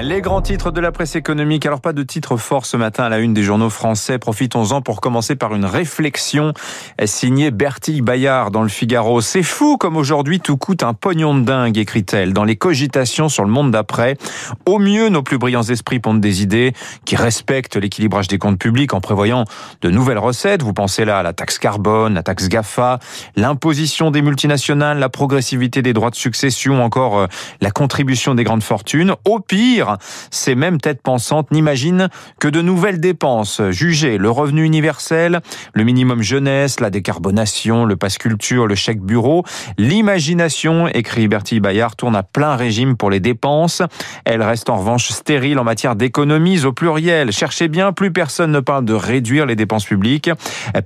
Les grands titres de la presse économique. Alors pas de titre fort ce matin à la une des journaux français. Profitons-en pour commencer par une réflexion signée Bertille Bayard dans le Figaro. C'est fou comme aujourd'hui tout coûte un pognon de dingue, écrit-elle, dans les cogitations sur le monde d'après. Au mieux, nos plus brillants esprits pondent des idées qui respectent l'équilibrage des comptes publics en prévoyant de nouvelles recettes. Vous pensez là à la taxe carbone, la taxe GAFA, l'imposition des multinationales, la progressivité des droits de succession, encore euh, la contribution des grandes fortunes. Au pire, ces mêmes têtes pensantes n'imaginent que de nouvelles dépenses jugées le revenu universel, le minimum jeunesse, la décarbonation, le passe culture, le chèque bureau. L'imagination, écrit Bertie Bayard, tourne à plein régime pour les dépenses. Elle reste en revanche stérile en matière d'économies au pluriel. Cherchez bien, plus personne ne parle de réduire les dépenses publiques.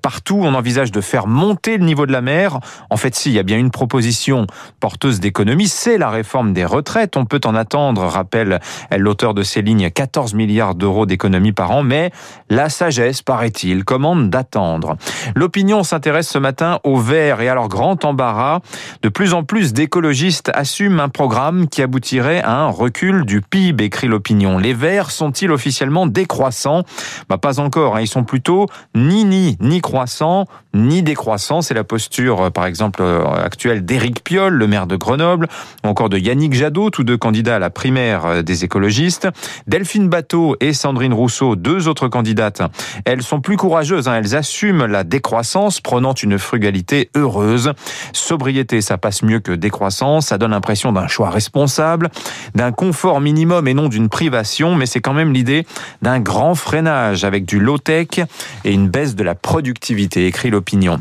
Partout, on envisage de faire monter le niveau de la mer. En fait, si, il y a bien une proposition porteuse d'économie, c'est la réforme des retraites. On peut en attendre, rappelle l'auteur de ces lignes, 14 milliards d'euros d'économies par an, mais la sagesse, paraît-il, commande d'attendre. L'opinion s'intéresse ce matin au vert et à leur grand embarras. De plus en plus d'écologistes assument un programme qui aboutirait à un recul du PIB, écrit l'opinion. Les verts sont-ils officiellement décroissants? Bah, Pas encore, hein. ils sont plutôt ni ni, ni croissants, ni décroissants. C'est la posture, par exemple, euh, actuelle d'Éric Piolle, le maire de Grenoble, ou encore de Yannick Jadot, tous deux candidats à la primaire euh, des écologistes. Delphine Bateau et Sandrine Rousseau, deux autres candidates, elles sont plus courageuses. Hein. Elles assument la décroissance, prenant une frugalité heureuse. Sobriété, ça passe mieux que décroissance. Ça donne l'impression d'un choix responsable, d'un confort minimum et non d'une privation. Mais c'est quand même l'idée d'un grand freinage avec du low-tech et une baisse de la productivité, écrit l'opinion.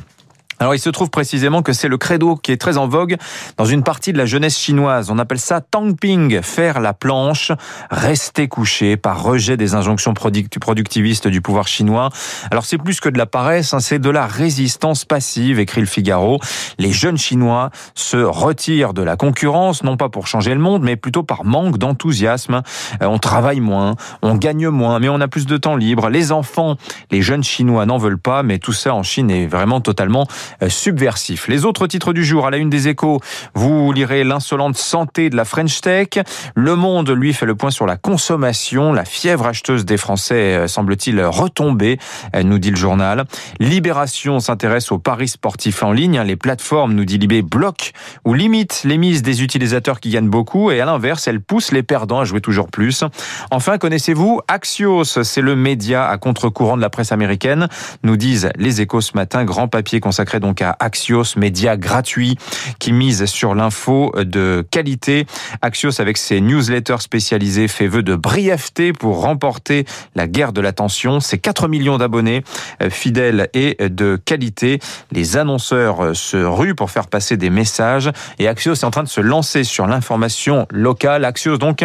Alors il se trouve précisément que c'est le credo qui est très en vogue dans une partie de la jeunesse chinoise. On appelle ça tangping, faire la planche, rester couché par rejet des injonctions productivistes du pouvoir chinois. Alors c'est plus que de la paresse, hein, c'est de la résistance passive, écrit le Figaro. Les jeunes chinois se retirent de la concurrence, non pas pour changer le monde, mais plutôt par manque d'enthousiasme. Euh, on travaille moins, on gagne moins, mais on a plus de temps libre. Les enfants, les jeunes chinois n'en veulent pas, mais tout ça en Chine est vraiment totalement subversif. Les autres titres du jour, à la une des échos, vous lirez l'insolente santé de la French Tech. Le Monde, lui, fait le point sur la consommation. La fièvre acheteuse des Français euh, semble-t-il retomber, euh, nous dit le journal. Libération s'intéresse aux paris sportifs en ligne. Les plateformes, nous dit Libé, bloquent ou limitent les mises des utilisateurs qui gagnent beaucoup et à l'inverse, elles poussent les perdants à jouer toujours plus. Enfin, connaissez-vous Axios? C'est le média à contre-courant de la presse américaine, nous disent les échos ce matin. Grand papier consacré donc à Axios, média gratuit qui mise sur l'info de qualité. Axios, avec ses newsletters spécialisés, fait vœu de brièveté pour remporter la guerre de l'attention. C'est 4 millions d'abonnés euh, fidèles et de qualité. Les annonceurs euh, se ruent pour faire passer des messages et Axios est en train de se lancer sur l'information locale. Axios donc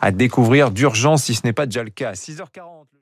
à découvrir d'urgence si ce n'est pas déjà le cas. 6h40.